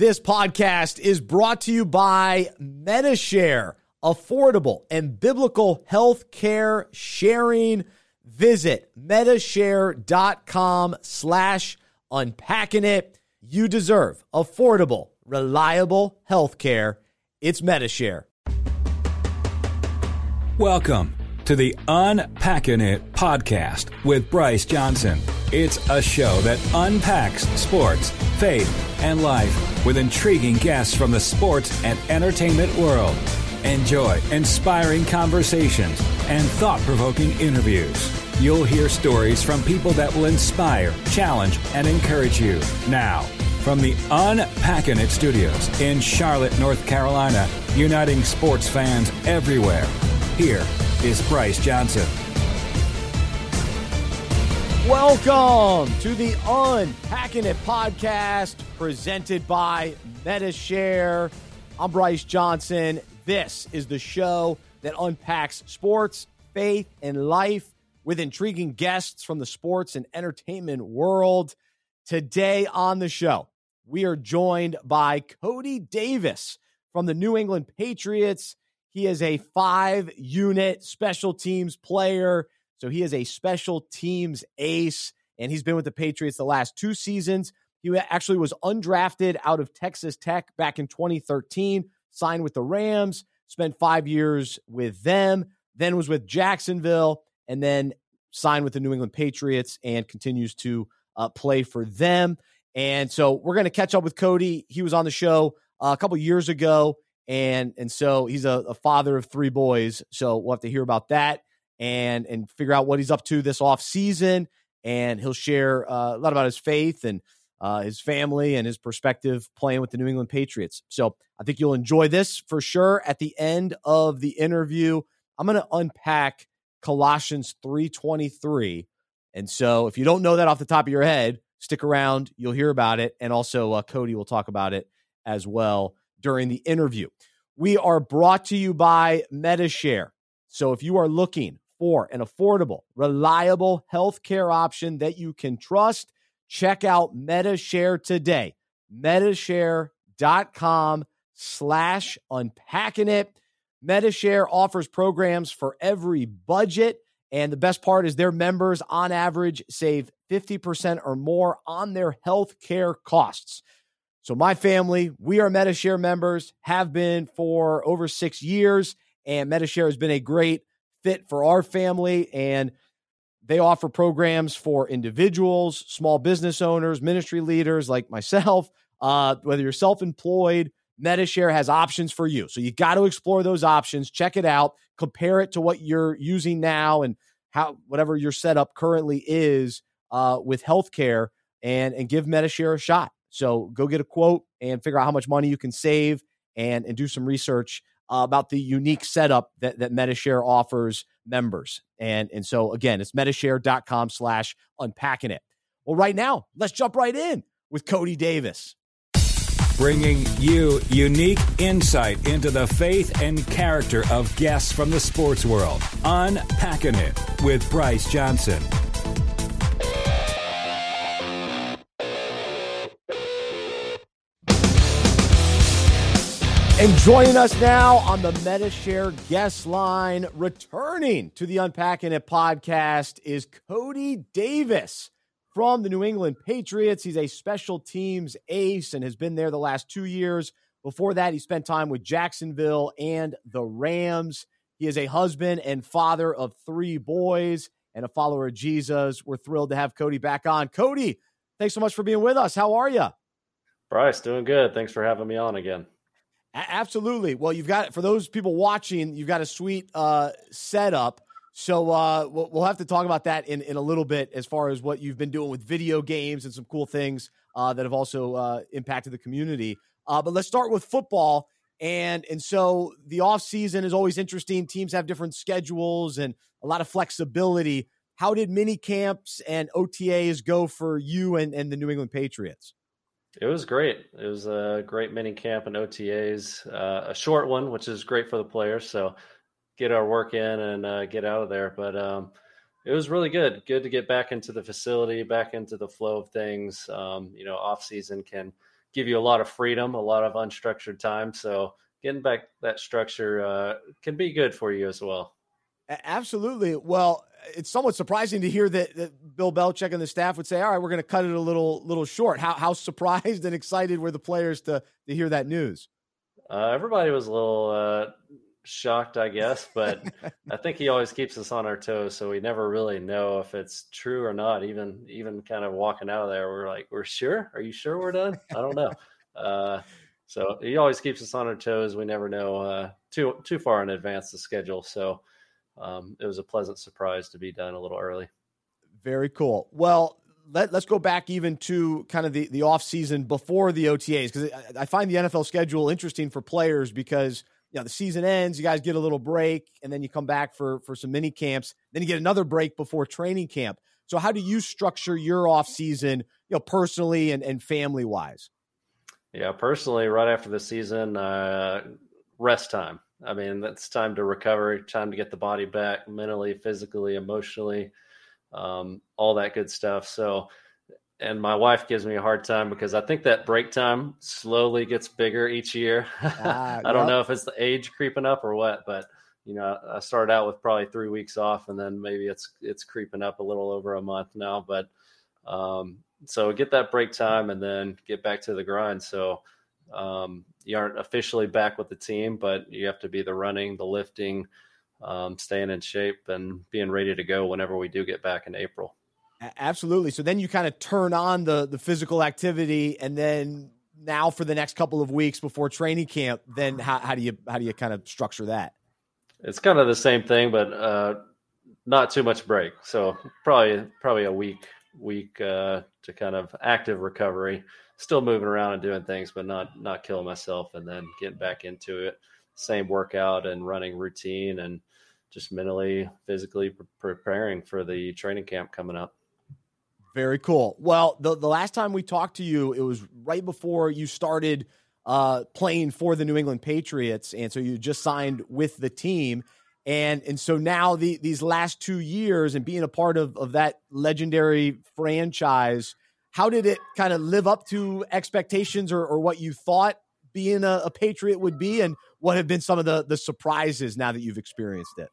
This podcast is brought to you by Medi-Share, affordable and biblical health care sharing. Visit medishare.com slash unpacking it. You deserve affordable, reliable health care. It's Medi-Share. Welcome to the Unpacking It podcast with Bryce Johnson. It's a show that unpacks sports, faith, and life with intriguing guests from the sports and entertainment world. Enjoy inspiring conversations and thought provoking interviews. You'll hear stories from people that will inspire, challenge, and encourage you. Now, from the Unpacking It studios in Charlotte, North Carolina, uniting sports fans everywhere, here is Bryce Johnson. Welcome to the Unpacking It podcast presented by Medi-Share. I'm Bryce Johnson. This is the show that unpacks sports, faith, and life with intriguing guests from the sports and entertainment world. Today on the show, we are joined by Cody Davis from the New England Patriots. He is a five unit special teams player. So he is a special teams ace, and he's been with the Patriots the last two seasons. He actually was undrafted out of Texas Tech back in 2013, signed with the Rams, spent five years with them, then was with Jacksonville, and then signed with the New England Patriots and continues to uh, play for them. And so we're going to catch up with Cody. He was on the show uh, a couple years ago, and and so he's a, a father of three boys. So we'll have to hear about that and and figure out what he's up to this off season. And he'll share uh, a lot about his faith and uh, his family and his perspective playing with the New England Patriots. So I think you'll enjoy this for sure. At the end of the interview, I'm going to unpack Colossians 3:23. And so if you don't know that off the top of your head, stick around. You'll hear about it, and also uh, Cody will talk about it as well during the interview. We are brought to you by Medi-Share. So if you are looking for an affordable, reliable healthcare option that you can trust, check out Medi-Share today. Medishare.com slash unpacking it. Medi-Share offers programs for every budget. And the best part is their members on average save 50% or more on their health care costs. So my family, we are Medi-Share members, have been for over six years, and Medi-Share has been a great fit for our family. And they offer programs for individuals, small business owners, ministry leaders like myself. Uh, whether you're self-employed, Medi-Share has options for you. So you got to explore those options. Check it out. Compare it to what you're using now and how whatever your setup currently is uh, with healthcare, and and give Medi-Share a shot. So go get a quote and figure out how much money you can save and, and do some research uh, about the unique setup that, that Medi-Share offers members. And, and so again, it's medishare.com slash unpacking it. Well, right now, let's jump right in with Cody Davis. Bringing you unique insight into the faith and character of guests from the sports world. Unpacking it with Bryce Johnson. And joining us now on the Medi-Share guest line, returning to the Unpacking It podcast, is Cody Davis from the New England Patriots. He's a special teams ace and has been there the last two years. Before that, he spent time with Jacksonville and the Rams. He is a husband and father of three boys and a follower of Jesus. We're thrilled to have Cody back on. Cody, thanks so much for being with us. How are you? Bryce, doing good. Thanks for having me on again. Absolutely. Well, you've got for those people watching, you've got a sweet uh, setup. So uh, we'll, have to talk about that in, in a little bit as far as what you've been doing with video games and some cool things uh, that have also uh, impacted the community. Uh, but let's start with football. And and so the off season is always interesting. Teams have different schedules and a lot of flexibility. How did mini camps and OTAs go for you and, and the New England Patriots? It was great. It was a great mini camp and OTAs, uh, a short one, which is great for the players. So get our work in and uh, get out of there. But um, it was really good. Good to get back into the facility, back into the flow of things. Um, you know, off season can give you a lot of freedom, a lot of unstructured time. So getting back that structure uh, can be good for you as well. Absolutely. Well, it's somewhat surprising to hear that, that, Bill Belichick and the staff would say, "All right, we're going to cut it a little little short." How how surprised and excited were the players to to hear that news? Uh, everybody was a little uh, shocked, I guess, but I think he always keeps us on our toes, so we never really know if it's true or not. Even even kind of walking out of there, we're like, "We're sure? Are you sure we're done?" I don't know. Uh, so he always keeps us on our toes. We never know uh, too too far in advance the schedule. So um, it was a pleasant surprise to be done a little early. Very cool. Well, let, us go back even to kind of the, the off season before the OTAs because I, I find the NFL schedule interesting for players because you know the season ends, you guys get a little break, and then you come back for for some mini camps. Then you get another break before training camp. So how do you structure your off season, you know, personally and, and family wise? Yeah, personally, right after the season, uh, rest time. I mean, it's time to recover, time to get the body back mentally, physically, emotionally, um, all that good stuff. So, and my wife gives me a hard time because I think that break time slowly gets bigger each year. Ah, I don't know if it's the age creeping up or what, but you know, I started out with probably three weeks off, and then maybe it's it's creeping up a little over a month now. But um, so get that break time and then get back to the grind. So um, you aren't officially back with the team, but you have to be the running, the lifting, um, staying in shape, and being ready to go whenever we do get back in April. Absolutely. So then you kind of turn on the the physical activity, and then now for the next couple of weeks before training camp, then how, how do you how do you kind of structure that? It's kind of the same thing, but uh, not too much break. So probably probably a week week uh, to kind of active recovery still moving around and doing things, but not not killing myself, and then getting back into it. Same workout and running routine, and just mentally, physically pre- preparing for the training camp coming up. Very cool. Well, the the last time we talked to you, it was right before you started uh, playing for the New England Patriots, and so you just signed with the team. And and so now the, these last two years and being a part of, of that legendary franchise, how did it kind of live up to expectations or, or what you thought being a, a, Patriot would be? And what have been some of the, the surprises now that you've experienced it?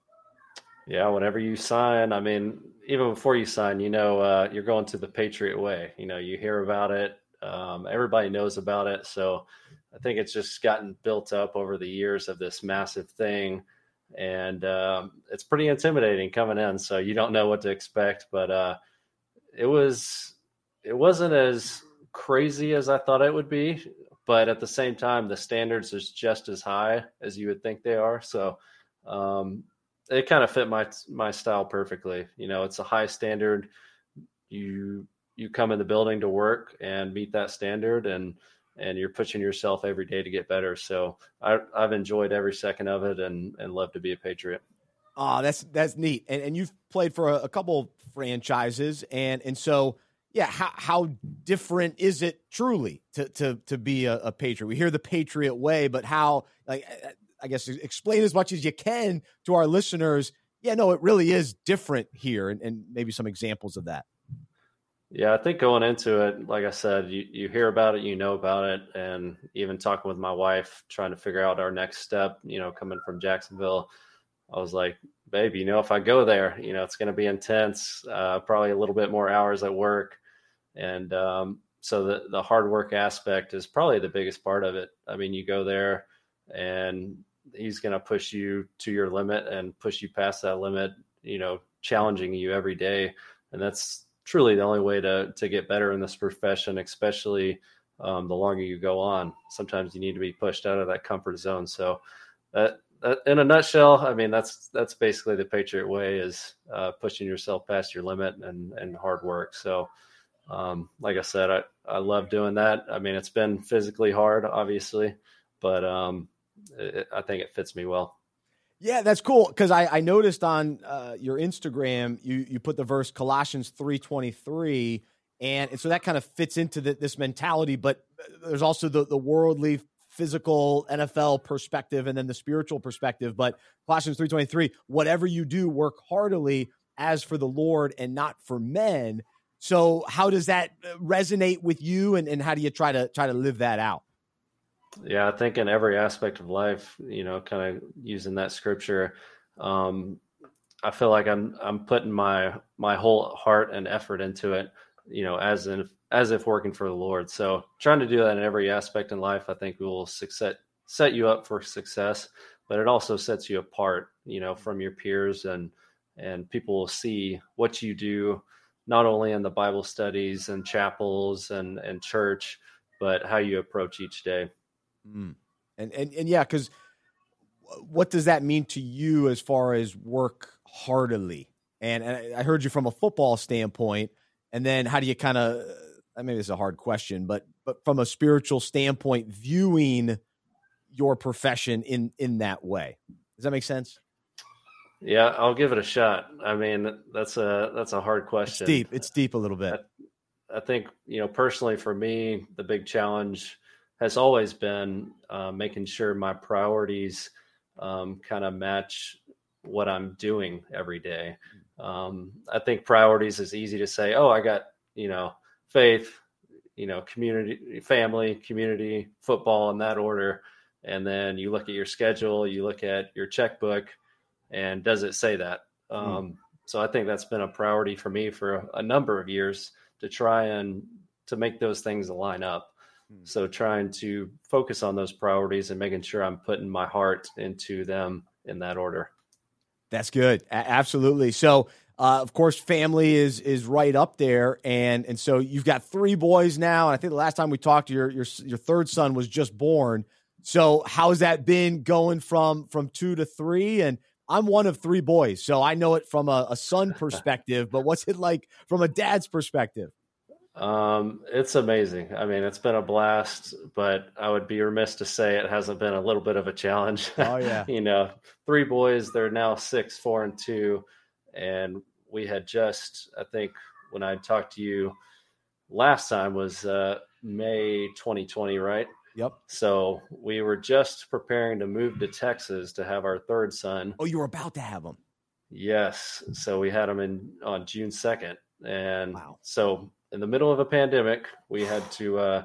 Yeah, whenever you sign, I mean, even before you sign, you know, uh, you're going to the Patriot way. You know, you hear about it, um, everybody knows about it. So I think it's just gotten built up over the years of this massive thing. And um, it's pretty intimidating coming in. So you don't know what to expect. But uh, it was it wasn't as crazy as I thought it would be, but at the same time, the standards is just as high as you would think they are. So um, it kind of fit my my style perfectly. You know, it's a high standard. You you come in the building to work and meet that standard, and and you're pushing yourself every day to get better. So I, I've enjoyed every second of it, and and love to be a Patriot. Oh, that's that's neat. And and you've played for a, a couple franchises, and and so yeah, how, how different is it truly to to to be a, a, patriot? We hear the patriot way, but how like I guess explain as much as you can to our listeners. Yeah, no, it really is different here, and, and maybe some examples of that. Yeah, I think going into it, like I said, you, you hear about it, you know about it, and even talking with my wife, trying to figure out our next step, you know, coming from Jacksonville, I was like, babe, you know, if I go there, you know, it's going to be intense, uh, probably a little bit more hours at work. And um, so the, the hard work aspect is probably the biggest part of it. I mean, you go there and he's going to push you to your limit and push you past that limit, you know, challenging you every day. And that's truly the only way to, to get better in this profession, especially um, the longer you go on. Sometimes you need to be pushed out of that comfort zone. So that, that in a nutshell, I mean, that's, that's basically the Patriot way is uh, pushing yourself past your limit and, and hard work. So, um, like I said, I, I love doing that. I mean, it's been physically hard, obviously, but um, it, I think it fits me well. Yeah, that's cool because I, I noticed on uh, your Instagram you you put the verse Colossians three twenty three, and, and so that kind of fits into the, this mentality. But there's also the the worldly physical NFL perspective and then the spiritual perspective. But Colossians three twenty three, whatever you do, work heartily as for the Lord and not for men So how does that uh, resonate with you and, and how do you try to try to live that out? Yeah, I think in every aspect of life, you know, kind of using that scripture, um, I feel like I'm I'm putting my my whole heart and effort into it, you know, as if as if working for the Lord. So trying to do that in every aspect in life, I think will success set you up for success, but it also sets you apart, you know, from your peers and and people will see what you do not only in the Bible studies and chapels and and church, but how you approach each day. Mm. And and and yeah, because what does that mean to you as far as work heartily? And, and I heard you from a football standpoint, and then how do you kind of? I maybe it's a hard question, but but from a spiritual standpoint, viewing your profession in in that way. Does that make sense? Yeah, I'll give it a shot. I mean, that's a that's a hard question. It's deep. It's deep a little bit. I, I think you know personally for me, the big challenge has always been uh, making sure my priorities um, kind of match what I'm doing every day. Um, I think priorities is easy to say. Oh, I got you know faith, you know community, family, community, football in that order, and then you look at your schedule, you look at your checkbook and does it say that? Hmm. Um, mm. So I think that's been a priority for me for a, a, number of years to try and to make those things line up. Mm. So trying to focus on those priorities and making sure I'm putting my heart into them in that order. That's good. A- absolutely. So uh, of course, family is is right up there, and and so you've got three boys now. And I think the last time we talked, your your your third son was just born. So how's that been going from from two to three? And I'm one of three boys, so I know it from a, a son perspective. but what's it like from a dad's perspective? Um, it's amazing. I mean, it's been a blast, but I would be remiss to say it hasn't been a little bit of a challenge. Oh yeah, you know, three boys. They're now six, four, and two, and we had just, I think, when I talked to you last time was uh, May 2020, right? Yep. So we were just preparing to move to Texas to have our third son. Oh, you were about to have him. Yes. So we had him in on June 2nd. And wow. so in the middle of a pandemic, we had to uh,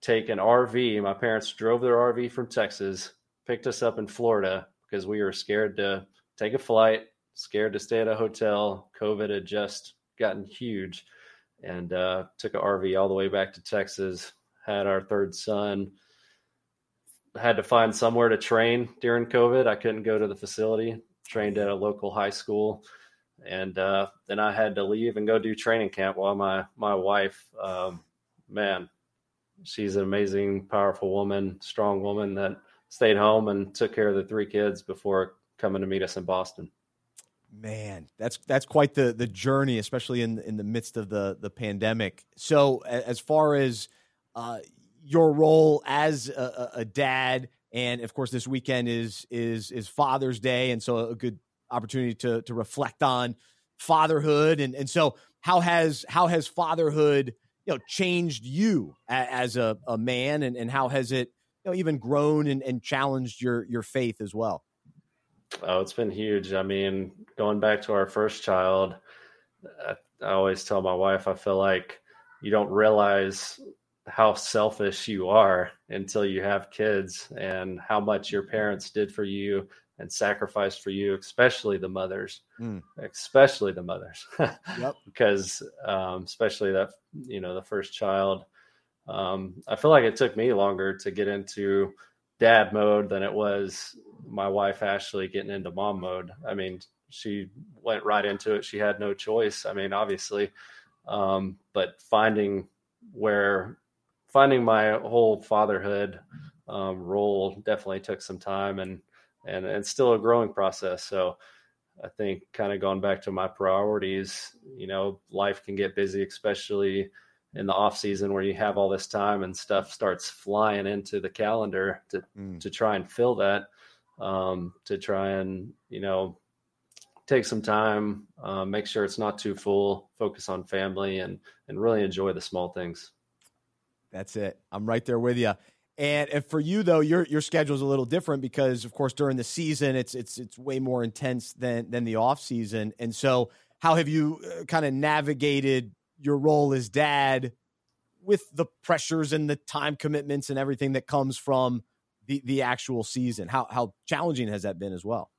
take an RV. My parents drove their RV from Texas, picked us up in Florida because we were scared to take a flight, scared to stay at a hotel. COVID had just gotten huge and uh, took an RV all the way back to Texas, had our third son. Had to find somewhere to train during COVID. I couldn't go to the facility. Trained at a local high school, and uh, then I had to leave and go do training camp while my my wife, um, man, she's an amazing, powerful woman, strong woman that stayed home and took care of the three kids before coming to meet us in Boston. Man, that's that's quite the the journey, especially in in the midst of the the pandemic. So, as far as uh, your role as a, a, dad, and of course, this weekend is is is Father's Day, and so a good opportunity to to reflect on fatherhood, and and so how has how has fatherhood you know changed you as a, a man, and and how has it you know even grown and, and challenged your your faith as well? Oh, it's been huge. I mean, going back to our first child, I, I always tell my wife, I feel like you don't realize how selfish you are until you have kids and how much your parents did for you and sacrificed for you, especially the mothers, mm. especially the mothers, yep. because um, especially that you know the first child. Um, I feel like it took me longer to get into dad mode than it was my wife Ashley getting into mom mode. I mean, she went right into it. She had no choice. I mean, obviously, um, but finding where finding my whole fatherhood um, role definitely took some time and and it's still a growing process. So I think kind of going back to my priorities, you know, life can get busy, especially in the off season where you have all this time and stuff starts flying into the calendar to mm. to try and fill that, um, to try and you know take some time, uh, make sure it's not too full, focus on family, and and really enjoy the small things. That's it. I'm right there with you. And, for you though, your your schedule is a little different because, of course, during the season, it's it's it's way more intense than than the off season. And so, how have you uh, kind of navigated your role as dad with the pressures and the time commitments and everything that comes from the the actual season. How how challenging has that been as well?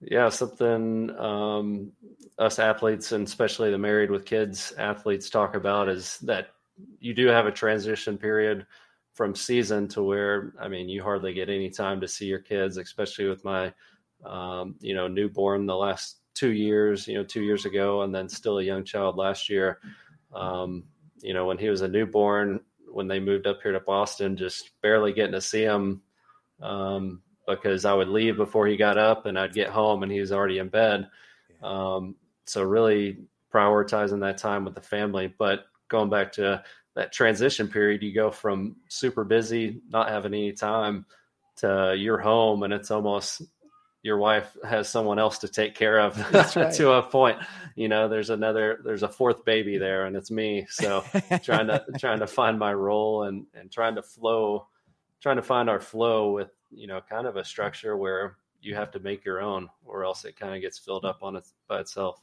Yeah, something um, us athletes and especially the married with kids athletes talk about is that you do have a transition period from season to where I mean you hardly get any time to see your kids, especially with my um, you know newborn the last two years, you know two years ago, and then still a young child last year. Um, you know when he was a newborn, when they moved up here to Boston, just barely getting to see him um, because I would leave before he got up and I'd get home and he was already in bed. Um, so really prioritizing that time with the family. But going back to that transition period, you go from super busy, not having any time to you're home and it's almost your wife has someone else to take care of right. to a point. You know, there's another, there's a fourth baby there, and it's me. So trying to trying to find my role and and trying to flow, trying to find our flow with you know kind of a structure where you have to make your own, or else it kind of gets filled up on it by itself.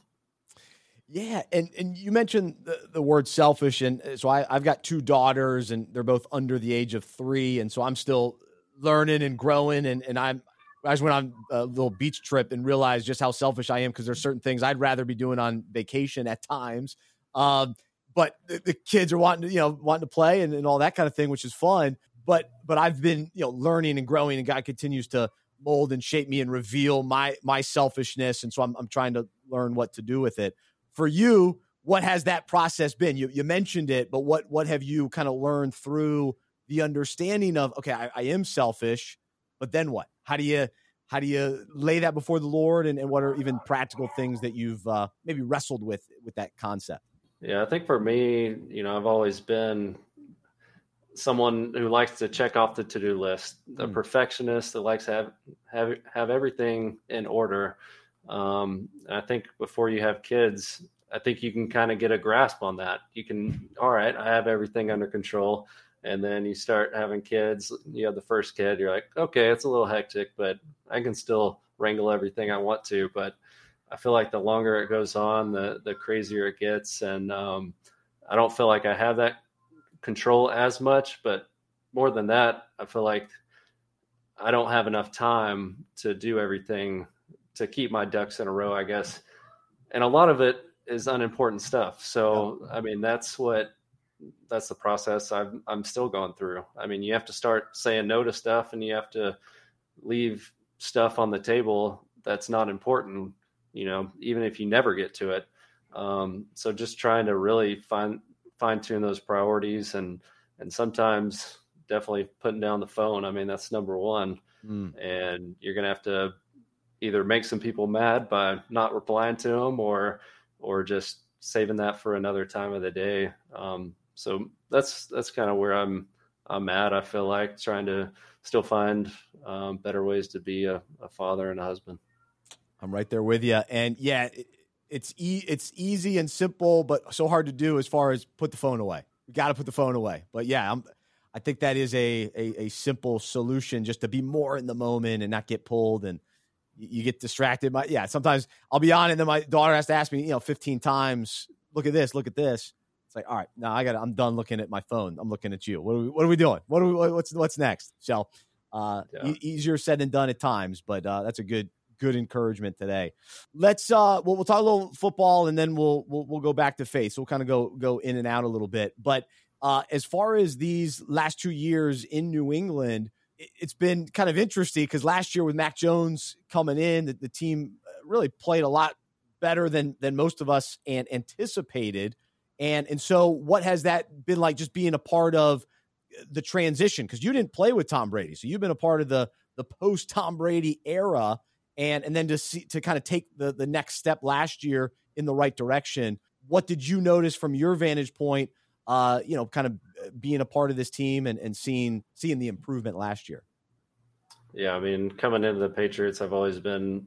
Yeah, and and you mentioned the, the word selfish, and so I, I've got two daughters, and they're both under the age of three, and so I'm still learning and growing, and and I'm I just went on a little beach trip and realized just how selfish I am because there's certain things I'd rather be doing on vacation at times. Um, but the, the, kids are wanting to, you know, wanting to play and, and all that kind of thing, which is fun. But but I've been, you know, learning and growing, and God continues to mold and shape me and reveal my my selfishness. And so I'm I'm trying to learn what to do with it. For you, what has that process been? You you mentioned it, but what what have you kind of learned through the understanding of okay, I, I am selfish, but then what? How do you how do you lay that before the Lord, and, and what are even practical things that you've uh, maybe wrestled with with that concept? Yeah, I think for me, you know, I've always been someone who likes to check off the to-do list, a mm. perfectionist that likes to have have have everything in order. Um, I think before you have kids, I think you can kind of get a grasp on that. You can, all right, I have everything under control. And then you start having kids you have the first kid you're like okay it's a little hectic but i can still wrangle everything i want to. But i feel like the longer it goes on the the crazier it gets. And um, i don't feel like i have that control as much but more than that i feel like i don't have enough time to do everything to keep my ducks in a row i guess and a lot of it is unimportant stuff so i mean that's what that's the process I'm I'm still going through. I mean, you have to start saying no to stuff, and you have to leave stuff on the table that's not important. You know, even if you never get to it. Um, so just trying to really fine fine tune those priorities, and and sometimes definitely putting down the phone. I mean, that's number one. Mm. And you're gonna have to either make some people mad by not replying to them, or or just saving that for another time of the day. Um, so that's that's kind of where I'm I'm at. I feel like trying to still find um, better ways to be a, a, father and a husband. I'm right there with you, and yeah, it, it's e- it's easy and simple, but so hard to do as far as put the phone away. You got to put the phone away. But yeah, I'm. I think that is a, a, a simple solution, just to be more in the moment and not get pulled and you get distracted. My yeah, sometimes I'll be on it, and then my daughter has to ask me, you know, 15 times, look at this, look at this. It's like, all right, now I got. I'm done looking at my phone. I'm looking at you. What are we, what are we doing? What are we? What's what's next? So, uh, yeah. easier said than done at times, but uh, that's a good good encouragement today. Let's uh, we'll, we'll talk a little football, and then we'll we'll, we'll go back to faith. So we'll kind of go go in and out a little bit. But uh, as far as these last two years in New England, it's been kind of interesting because last year with Mac Jones coming in, the, the team uh, really played a lot better than than most of us and anticipated. And and so what has that been like just being a part of the transition because you didn't play with Tom Brady. So you've been a part of the the post Tom Brady era and and then to see to kind of take the the next step last year in the right direction. What did you notice from your vantage point uh, you know, kind of uh, being a part of this team and, and seeing seeing the improvement last year? Yeah, I mean, coming into the Patriots, I've always been,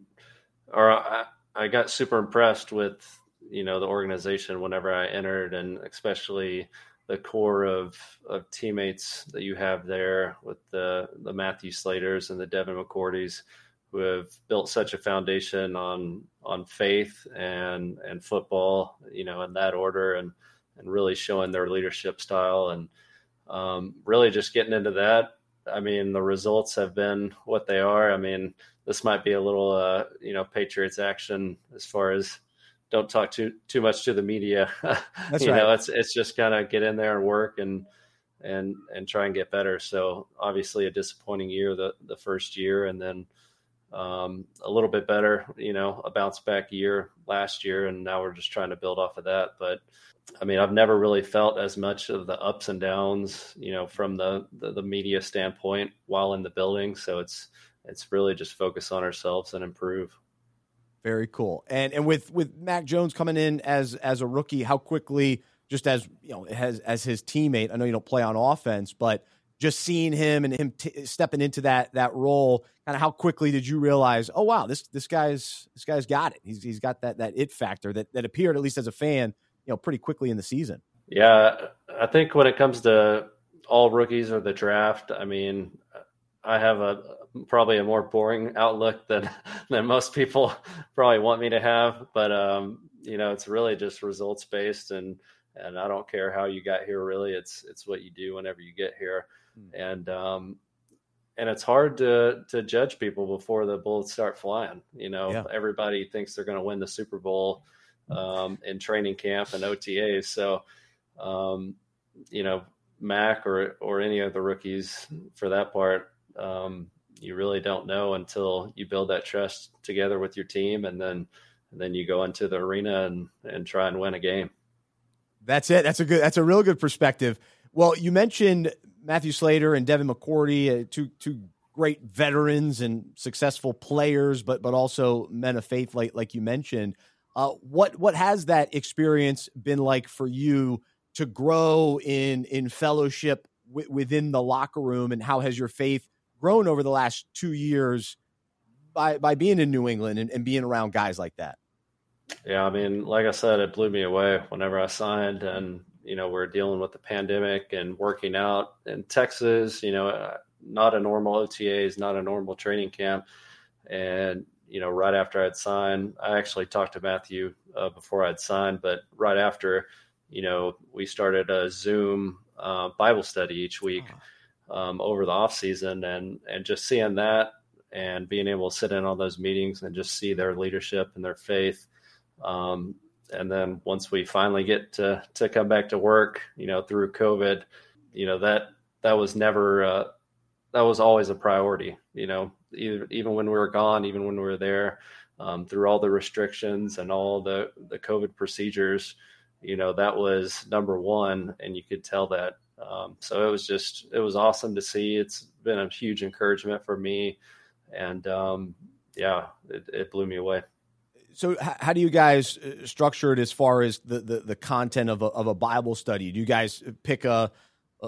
or I, I got super impressed with you know the organization whenever I entered, and especially the core of of teammates that you have there with the the Matthew Slaters and the Devin McCourties, who have built such a foundation on on faith and and football, you know, in that order, and and really showing their leadership style, and um, really just getting into that. I mean, the results have been what they are. I mean, this might be a little, uh, you know, Patriots action as far as don't talk too too much to the media. That's you right. know, it's it's just kind of get in there and work and and and try and get better. So obviously a disappointing year the the first year, and then um, a little bit better. You know, a bounce back year last year, and now we're just trying to build off of that. But I mean, I've never really felt as much of the ups and downs, you know, from the, the, the media standpoint while in the building. So it's it's really just focus on ourselves and improve. Very cool. And and with with Mac Jones coming in as as a rookie, how quickly just as you know as as his teammate, I know you don't play on offense, but just seeing him and him t- stepping into that that role, kind of how quickly did you realize, oh wow, this this guy's this guy's got it. He's he's got that that it factor that that appeared at least as a fan, you know, pretty quickly in the season. Yeah, I think when it comes to all rookies or the draft, I mean, I have a probably a more boring outlook than than most people probably want me to have. But um, you know, it's really just results based, and and I don't care how you got here. Really, it's it's what you do whenever you get here. And um, and it's hard to to judge people before the bullets start flying. You know, Yeah. everybody thinks they're going to win the Super Bowl um, in training camp and OTAs. So, um, you know, Mac or or any of the rookies for that part, um, you really don't know until you build that trust together with your team, and then and then you go into the arena and and try and win a game. That's it. That's a good. That's a real good perspective. Well, you mentioned Matthew Slater and Devin McCourty, uh, two two great veterans and successful players, but but also men of faith, like like you mentioned. Uh, what what has that experience been like for you to grow in in fellowship w- within the locker room, and how has your faith grown over the last two years by by being in New England and, and being around guys like that? Yeah, I mean, like I said, it blew me away whenever I signed, and you know, we're dealing with the pandemic and working out in Texas. You know, uh, not a normal OTA is not a normal training camp, and you know, right after I'd signed, I actually talked to Matthew uh, before I'd signed, but right after, you know, we started a Zoom uh, Bible study each week um, over the off season, and and just seeing that and being able to sit in on those meetings and just see their leadership and their faith. Um, and then once we finally get to to come back to work, you know, through COVID, you know that that was never uh, that was always a priority. You know, either, even when we were gone, even when we were there, um, through all the restrictions and all the the COVID procedures, you know, that was number one, and you could tell that. Um, so it was just it was awesome to see. It's been a huge encouragement for me, and um, yeah, it, it blew me away so how do you guys uh, structure it as far as the, the, the content of a, of a Bible study? Do you guys pick a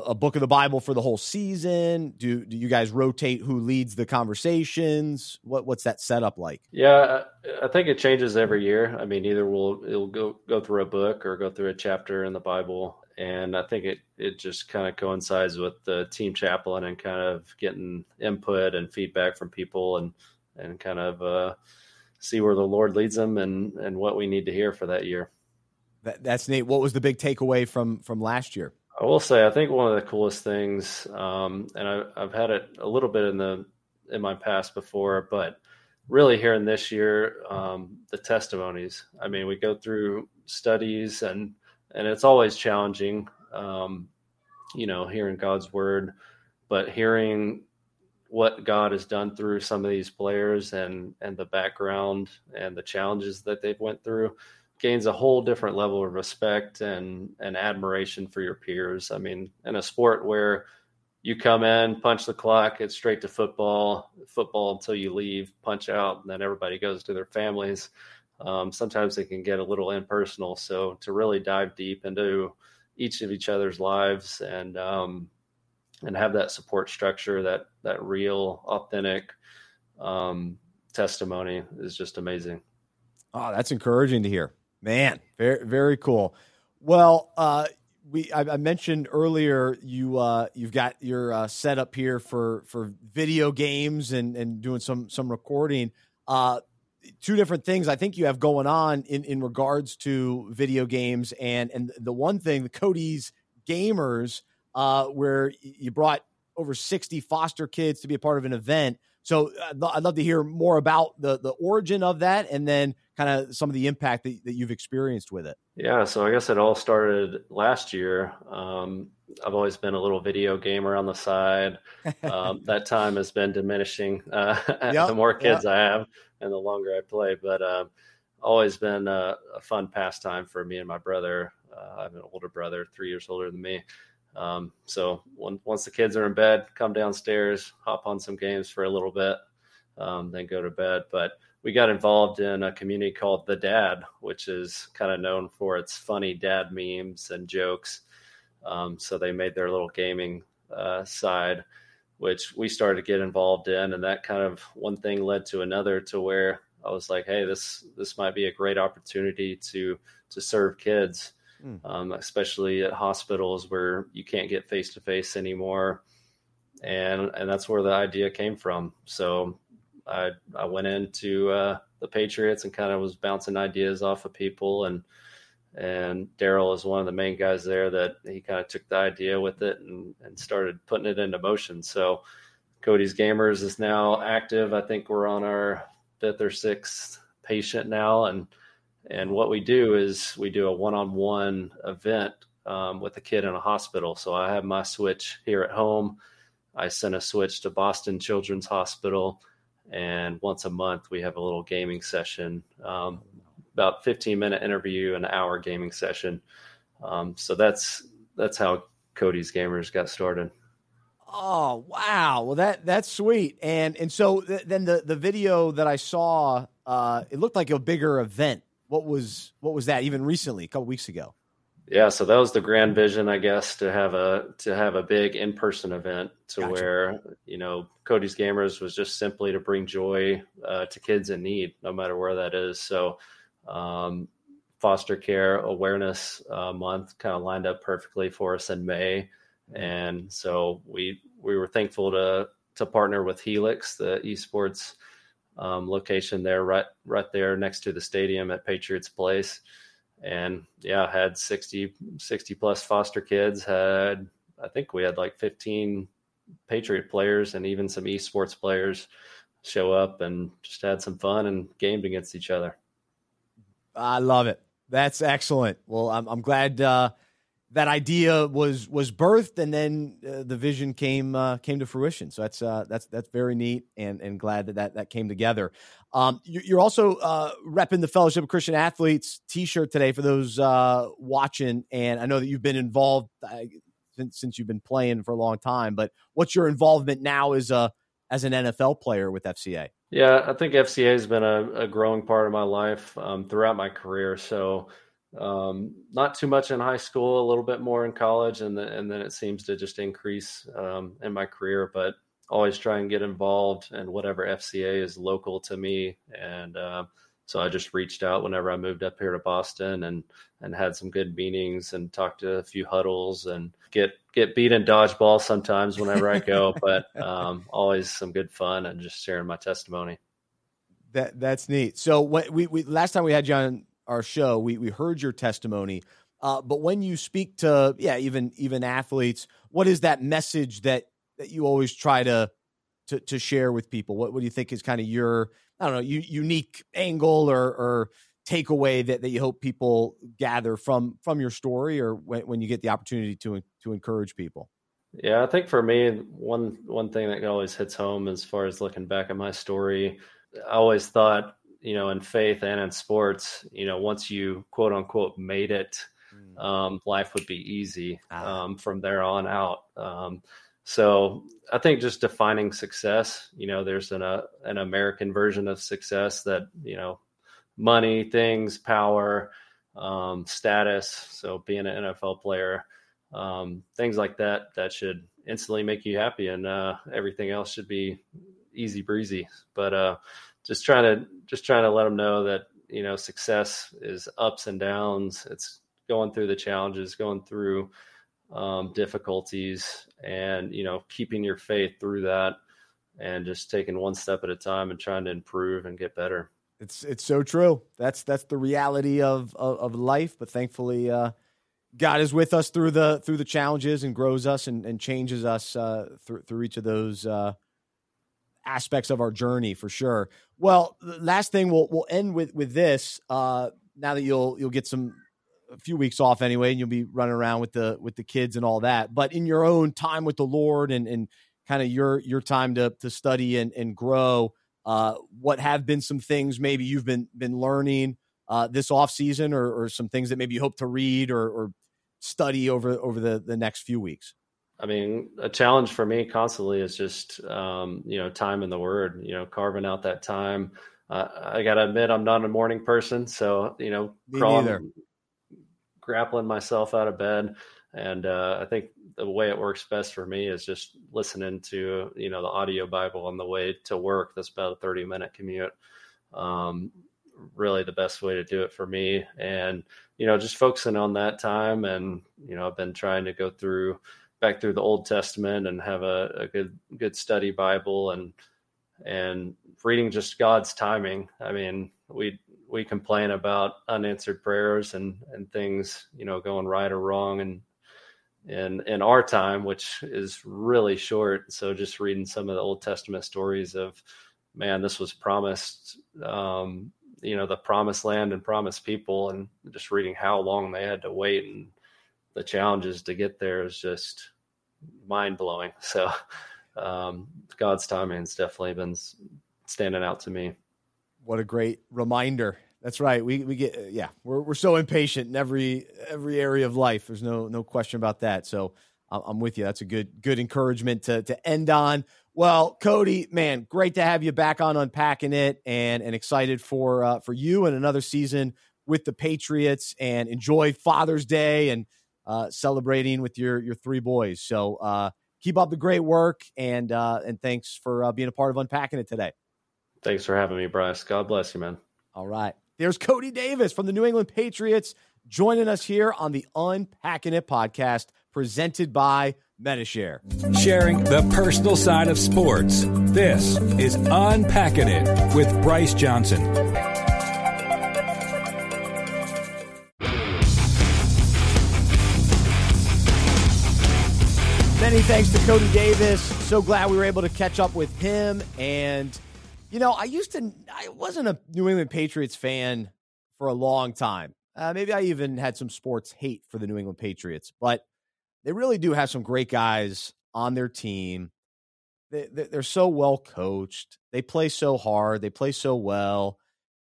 a book of the Bible for the whole season? Do do you guys rotate who leads the conversations? What what's that setup like? Yeah, I think it changes every year. I mean, either we'll it'll go go through a book or go through a chapter in the Bible, and I think it it just kind of coincides with the team chaplain and kind of getting input and feedback from people and and kind of uh, see where the Lord leads them and and what we need to hear for that year. That, that's Nate. What was the big takeaway from from last year? I will say, I think one of the coolest things, um, and I, I've had it a little bit in the in my past before, but really hearing this year, um, the testimonies. I mean, we go through studies, and and it's always challenging, um, you know, hearing God's word, but hearing what God has done through some of these players and and the background and the challenges that they've went through gains a whole different level of respect and and admiration for your peers. I mean, in a sport where you come in, punch the clock, it's straight to football, football until you leave, punch out, and then everybody goes to their families. Um, sometimes it can get a little impersonal. So to really dive deep into each of each other's lives and um, and have that support structure, that that real, authentic um, testimony is just amazing. Oh, that's encouraging to hear. Man, very very cool. Well, uh, we I, I, mentioned earlier you uh, you've got your uh, setup here for for video games and and doing some some recording. Uh, two different things I think you have going on in in regards to video games and and the one thing the Cody's gamers uh, where you brought over 60 foster kids to be a part of an event. So I'd love to hear more about the the origin of that and then kind of some of the impact that, that you've experienced with it. Yeah, so I guess it all started last year. Um, I've always been a little video gamer on the side. Um, that time has been diminishing. Uh, yep, the more kids yep. I have and the longer I play, but um, always been a, a, fun pastime for me and my brother. Uh, I have an older brother, three years older than me. Um, so when, once the kids are in bed, come downstairs, hop on some games for a little bit, um, then go to bed. But we got involved in a community called The Dad, which is kind of known for its funny dad memes and jokes. Um, so they made their little gaming uh, side, which we started to get involved in, and that kind of one thing led to another to where I was like, hey, this this might be a great opportunity to to serve kids mm. um, especially at hospitals where you can't get face to face anymore. And and that's where the idea came from. So I I went into uh, the Patriots and kind of was bouncing ideas off of people and and Daryl is one of the main guys there that he kind of took the idea with it and, and started putting it into motion. So Cody's Gamers is now active. I think we're on our fifth or sixth patient now, and and what we do is we do a one-on-one event um, with a kid in a hospital. So I have my switch here at home. I send a switch to Boston Children's Hospital, and once a month we have a little gaming session, um, about 15 minute interview, an hour gaming session. Um, so that's that's how Cody's Gamers got started. Oh wow! Well, that that's sweet. And and so th- then the the video that I saw, uh, it looked like a bigger event what was what was that even recently a couple weeks ago? Yeah so that was the grand vision i guess to have a to have a big in-person event to gotcha. where you know cody's gamers was just simply to bring joy uh, to kids in need no matter where that is. So um, foster care awareness uh, month kind of lined up perfectly for us in may. And so we we were thankful to to partner with helix the esports um, location there, right right there next to the stadium at Patriots Place. And yeah, had 60, 60 plus foster kids. Had I think we had like 15 Patriot players and even some esports players show up and just had some fun and gamed against each other. I love it. That's excellent. Well, I'm, I'm glad uh, that idea was was birthed and then uh, the vision came uh, came to fruition. So that's uh, that's that's very neat and and glad that that, that came together. Um, you're also uh, repping the fellowship of christian athletes t-shirt today for those uh, watching. And i know that you've been involved uh, since, since you've been playing for a long time but what's your involvement now as a as an nfl player with fca yeah i think fca has been a, a growing part of my life um, throughout my career. So um, not too much in high school, a little bit more in college, and then and then it seems to just increase um, in my career. But always try and get involved in whatever FCA is local to me, and uh, so I just reached out whenever I moved up here to Boston, and and had some good meetings and talked to a few huddles and get get beat in dodgeball sometimes whenever I go, but um, always some good fun and just sharing my testimony. That that's neat. So what we, we last time we had you on our show, we we heard your testimony. Uh, but when you speak to yeah, even even athletes, what is that message that that you always try to to, to share with people? What what do you think is kind of your I don't know unique angle or or takeaway that, that you hope people gather from from your story or when, when you get the opportunity to to encourage people? Yeah, I think for me, one one thing that always hits home as far as looking back at my story, I always thought you know, in faith and in sports, you know, once you quote unquote made it, mm. um, life would be easy ah. um, from there on out. Um, so I think just defining success, you know, there's an, uh, an American version of success that, you know, money, things, power, um, status. So being an NFL player, um, things like that, that should instantly make you happy and uh, everything else should be easy breezy. But, uh, just trying to just trying to let them know that you know success is ups and downs. It's going through the challenges, going through um, difficulties, and you know, keeping your faith through that, and just taking one step at a time and trying to improve and get better. It's it's so true. That's that's the reality of of, of life. But thankfully, uh, God is with us through the through the challenges and grows us and, and changes us uh, through through each of those uh, aspects of our journey for sure. Well, last thing we'll we'll end with with this. Uh, now that you'll you'll get some a few weeks off anyway, and you'll be running around with the with the kids and all that. But in your own time with the Lord and and kind of your your time to to study and and grow, uh, what have been some things maybe you've been been learning uh, this off season, or, or some things that maybe you hope to read or, or study over over the the next few weeks? I mean, a challenge for me constantly is just um, you know time in the Word. You know, carving out that time. Uh, I gotta admit, I'm not a morning person, so you know, crawling, grappling myself out of bed, and uh, I think the way it works best for me is just listening to you know the audio Bible on the way to work. That's about a 30 minute commute. Um, really the best way to do it for me, and you know, just focusing on that time, and you know, I've been trying to go through back through the Old Testament and have a, a good good study Bible and and reading just God's timing. I mean, we we complain about unanswered prayers and and things, you know, going right or wrong and in in our time, which is really short. So just reading some of the Old Testament stories of man, this was promised um, you know, the promised land and promised people and just reading how long they had to wait and the challenges to get there is just mind blowing. So um, God's timing has definitely been standing out to me. What a great reminder. That's right. We we get yeah. We're we're so impatient in every every area of life. There's no no question about that. So I'm with you. That's a good good encouragement to to end on. Well, Cody, man, great to have you back on unpacking it, and and excited for uh, for you and another season with the Patriots, and enjoy Father's Day and uh, celebrating with your your three boys. So uh, keep up the great work, and uh, and thanks for uh, being a part of unpacking it today. Thanks for having me, Bryce. God bless you, man. All right, there's Cody Davis from the New England Patriots joining us here on the Unpacking It podcast, presented by Medi-Share. Sharing the personal side of sports. This is Unpacking It with Bryce Johnson. Many thanks to Cody Davis. So glad we were able to catch up with him. And, you know, I used to, I wasn't a New England Patriots fan for a long time. Uh, maybe I even had some sports hate for the New England Patriots, but they really do have some great guys on their team. They, they're so well coached. They play so hard. They play so well.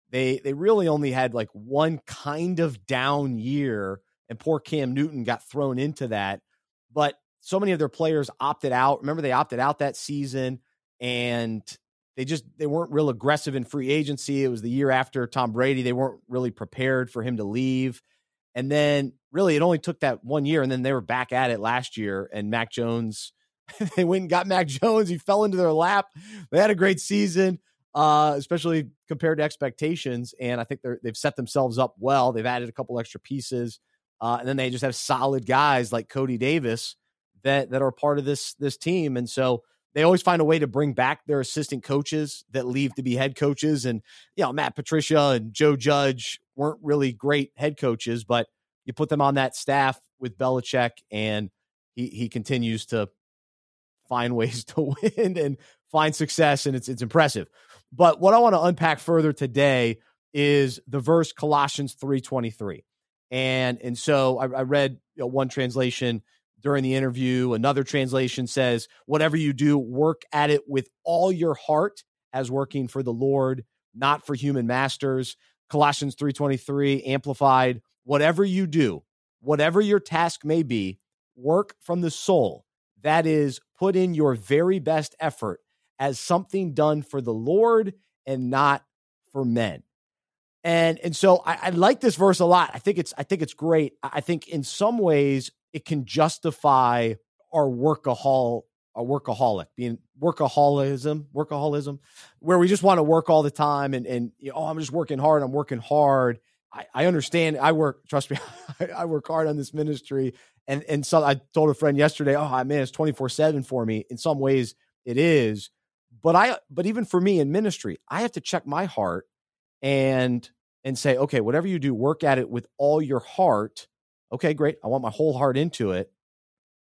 They they really only had like one kind of down year, and poor Cam Newton got thrown into that. But so many of their players opted out. Remember, they opted out that season and they just they weren't real aggressive in free agency. It was the year after Tom Brady. They weren't really prepared for him to leave. And then really it only took that one year and then they were back at it last year and Mac Jones they went and got Mac Jones. He fell into their lap. They had a great season, uh, especially compared to expectations. And I think they're, they've set themselves up well. They've added a couple extra pieces. Uh, and then they just have solid guys like Cody Davis that that are part of this this team, and so they always find a way to bring back their assistant coaches that leave to be head coaches. And you know, Matt Patricia and Joe Judge weren't really great head coaches, but you put them on that staff with Belichick, and he he continues to find ways to win and find success, and it's it's impressive. But what I want to unpack further today is the verse Colossians three twenty three, and and so I, I read you know, one translation during the interview. Another translation says, Whatever you do, work at it with all your heart as working for the Lord, not for human masters. Colossians 3:23 amplified, whatever you do, whatever your task may be, work from the soul. That is, put in your very best effort as something done for the Lord and not for men. And and so I, I like this verse a lot. I think it's I think it's great. I think in some ways it can justify our workahol a workaholic being workaholism workaholism where we just want to work all the time and and you know, oh i'm just working hard i'm working hard I, I understand. I work. Trust me, I work hard on this ministry, and and so I told a friend yesterday, oh man, it's twenty four seven for me. In some ways, it is, but I but even for me in ministry, I have to check my heart and and say, okay, whatever you do, work at it with all your heart. Okay, great. I want my whole heart into it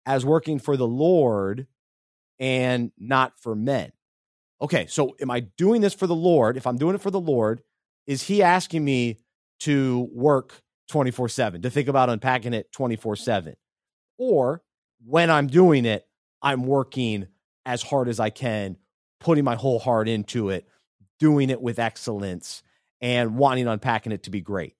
as working for the Lord and not for men. Okay, so am I doing this for the Lord? If I'm doing it for the Lord, is He asking me to work 24 7, to think about unpacking it 24 7? Or when I'm doing it, I'm working as hard as I can, putting my whole heart into it, doing it with excellence, and wanting unpacking it to be great.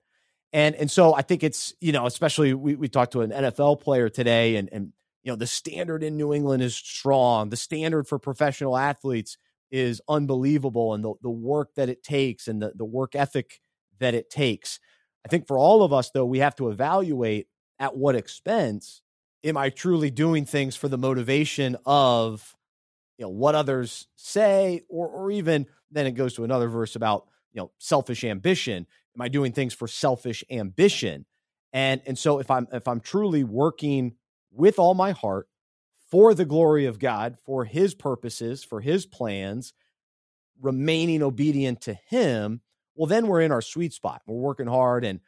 And and so I think it's, you know, especially we, we talked to an NFL player today and and you know, the standard in New England is strong. The standard for professional athletes is unbelievable and the, the work that it takes and the, the work ethic that it takes. I think for all of us, though, we have to evaluate at what expense am I truly doing things for the motivation of you know what others say or or even then it goes to another verse about you know selfish ambition. Am i doing things for selfish ambition? And and so if i'm if i'm truly working with all my heart for the glory of god for his purposes for his plans remaining obedient to him well then we're in our sweet spot. We're working hard and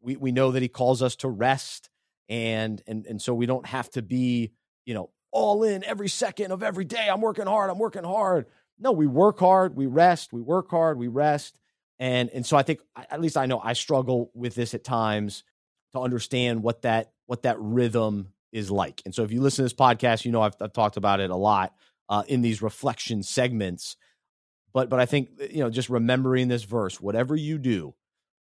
we we know that he calls us to rest and and and so we don't have to be you know all in every second of every day. I'm working hard i'm working hard no, we work hard, we rest, we work hard, we rest. And and so I think at least I know I struggle with this at times to understand what that what that rhythm is like. And so if you listen to this podcast, you know I've, I've talked about it a lot uh, in these reflection segments. But but I think you know just remembering this verse, whatever you do,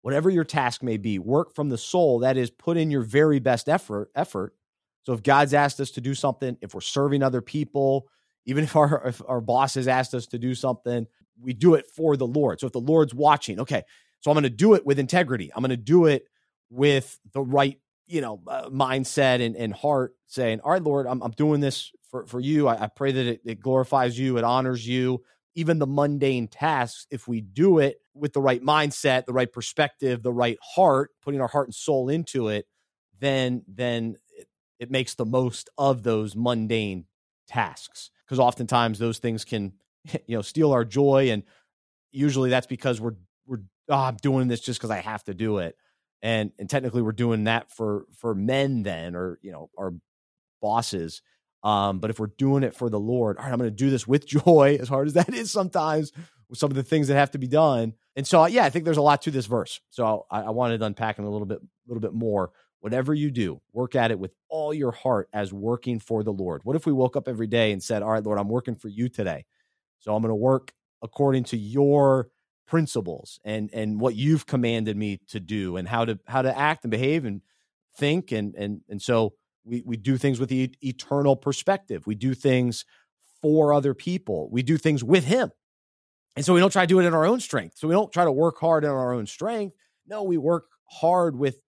whatever your task may be, work from the soul. That is, put in your very best effort. Effort. So if God's asked us to do something, if we're serving other people, even if our if our boss has asked us to do something, we do it for the Lord. So if the Lord's watching, okay, so I'm going to do it with integrity. I'm going to do it with the right, you know, uh, mindset and, and heart, saying, "All right, Lord, I'm I'm doing this for for you. I, I pray that it, it glorifies you, it honors you." Even the mundane tasks, if we do it with the right mindset, the right perspective, the right heart, putting our heart and soul into it, then then it, it makes the most of those mundane tasks because oftentimes those things can you know steal our joy and usually that's because we're we're oh, I'm doing this just because I have to do it. And and technically we're doing that for for men then or you know our bosses um but if we're doing it for the lord all right i'm going to do this with joy as hard as that is sometimes with some of the things that have to be done. And so yeah i think there's a lot to this verse. So i, I wanted to unpack it a little bit a little bit more whatever you do, work at it with all your heart as working for the Lord. What if we woke up every day and said, All right, Lord, I'm working for you today. So I'm going to work according to your principles and and what you've commanded me to do and how to how to act and behave and think and and and so we we do things with the eternal perspective. We do things for other people. We do things with him. And so we don't try to do it in our own strength. So we don't try to work hard in our own strength. No, we work hard with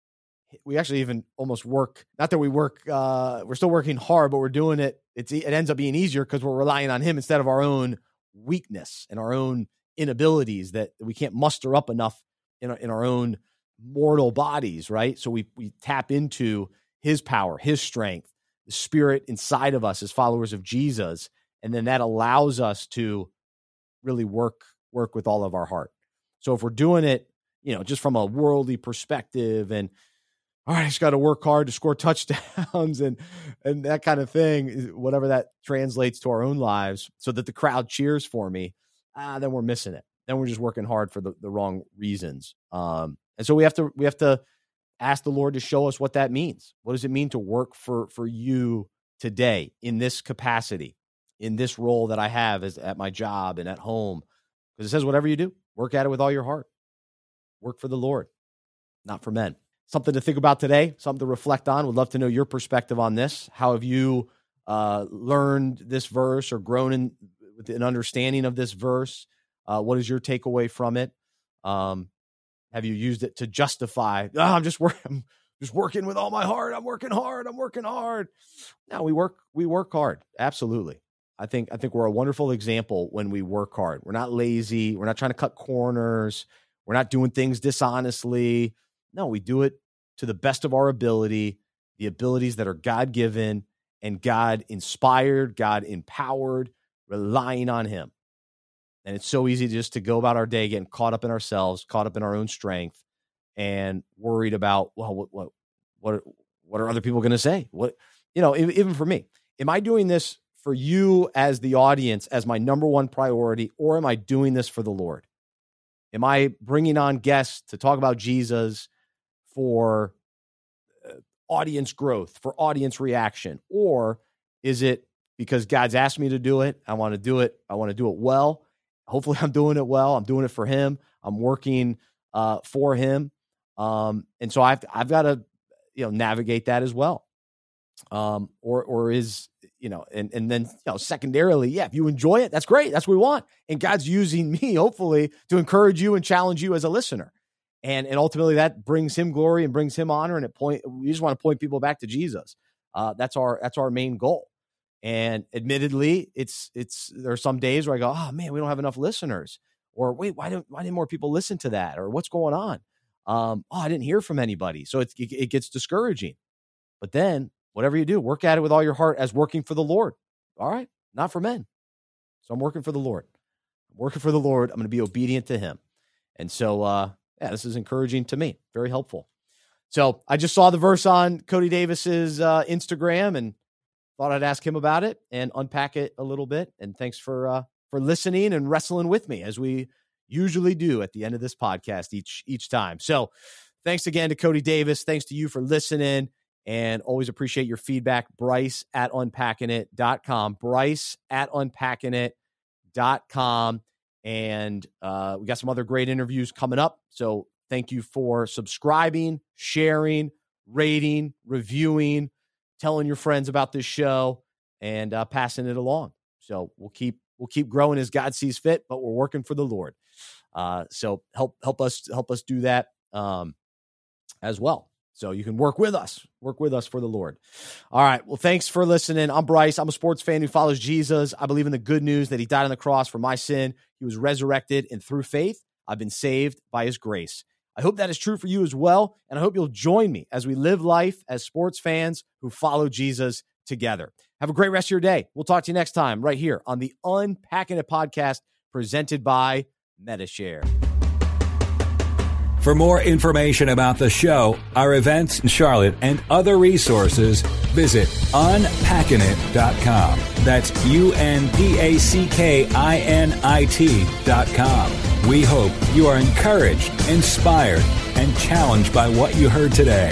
we actually even almost work not that we work uh we're still working hard but we're doing it it's it ends up being easier because we're relying on him instead of our own weakness and our own inabilities that we can't muster up enough in our, in our own mortal bodies right? So we we tap into his power his strength the spirit inside of us as followers of jesus and then that allows us to really work work with all of our heart. So if we're doing it you know just from a worldly perspective and all right, I just got to work hard to score touchdowns and and that kind of thing, whatever that translates to our own lives, so that the crowd cheers for me. Ah, then we're missing it. Then we're just working hard for the, the wrong reasons. Um, and so we have to we have to ask the Lord to show us what that means. What does it mean to work for for you today in this capacity, in this role that I have as at my job and at home? Because it says whatever you do, work at it with all your heart. Work for the Lord, not for men something to think about today, something to reflect on. Would love to know your perspective on this. How have you uh, learned this verse or grown in with an understanding of this verse? Uh, what is your takeaway from it? Um, have you used it to justify? Oh, I'm just working. I'm just working with all my heart. I'm working hard. I'm working hard. No, we work. We work hard. Absolutely. I think. I think we're a wonderful example when we work hard. We're not lazy. We're not trying to cut corners. We're not doing things dishonestly No, we do it to the best of our ability, the abilities that are God given and God inspired, God empowered, relying on Him. And it's so easy just to go about our day getting caught up in ourselves, caught up in our own strength, and worried about well, what what what what are other people going to say? What you know, even for me, am I doing this for you as the audience as my number one priority, or am I doing this for the Lord? Am I bringing on guests to talk about Jesus for uh, audience growth, for audience reaction, or is it because God's asked me to do it? I want to do it. I want to do it well. Hopefully, I'm doing it well. I'm doing it for Him. I'm working uh, for Him, um, and so I've I've got to you know navigate that as well. Um, or or is you know, and and then you know, secondarily, yeah, if you enjoy it, that's great. That's what we want. And God's using me, hopefully, to encourage you and challenge you as a listener. And and ultimately that brings him glory and brings him honor. And it point we just want to point people back to Jesus. Uh, that's our that's our main goal. And admittedly, it's it's there are some days where I go, oh man, we don't have enough listeners. Or wait, why don't why didn't more people listen to that? Or what's going on? um, oh, I didn't hear from anybody. So it, it gets discouraging. But then, whatever you do, work at it with all your heart as working for the Lord. All right, not for men. So I'm working for the Lord. I'm working for the Lord. I'm going to be obedient to Him. And so, uh, yeah, this is encouraging to me. Very helpful. So I just saw the verse on Cody Davis's uh, Instagram and thought I'd ask him about it and unpack it a little bit. And thanks for uh, for listening and wrestling with me as we usually do at the end of this podcast each each time. So thanks again to Cody Davis. Thanks to you for listening and always appreciate your feedback. Bryce at unpackingit.com. Bryce at unpackingit.com. And uh, we got some other great interviews coming up. So thank you for subscribing, sharing, rating, reviewing, telling your friends about this show, and uh, passing it along. So we'll keep we'll keep growing as God sees fit, but we're working for the Lord. Uh, so help help us help us do that um, as well. So you can work with us, work with us for the Lord. All right. Well, thanks for listening. I'm Bryce. I'm a sports fan who follows Jesus. I believe in the good news that he died on the cross for my sin. He was resurrected, and through faith, I've been saved by his grace. I hope that is true for you as well. And I hope you'll join me as we live life as sports fans who follow Jesus together. Have a great rest of your day. We'll talk to you next time right here on the Unpacking It podcast presented by Medi-Share. For more information about the show, our events in Charlotte, and other resources, visit unpackingit.com. That's U N P A C K I N I T.com. We hope you are encouraged, inspired, and challenged by what you heard today.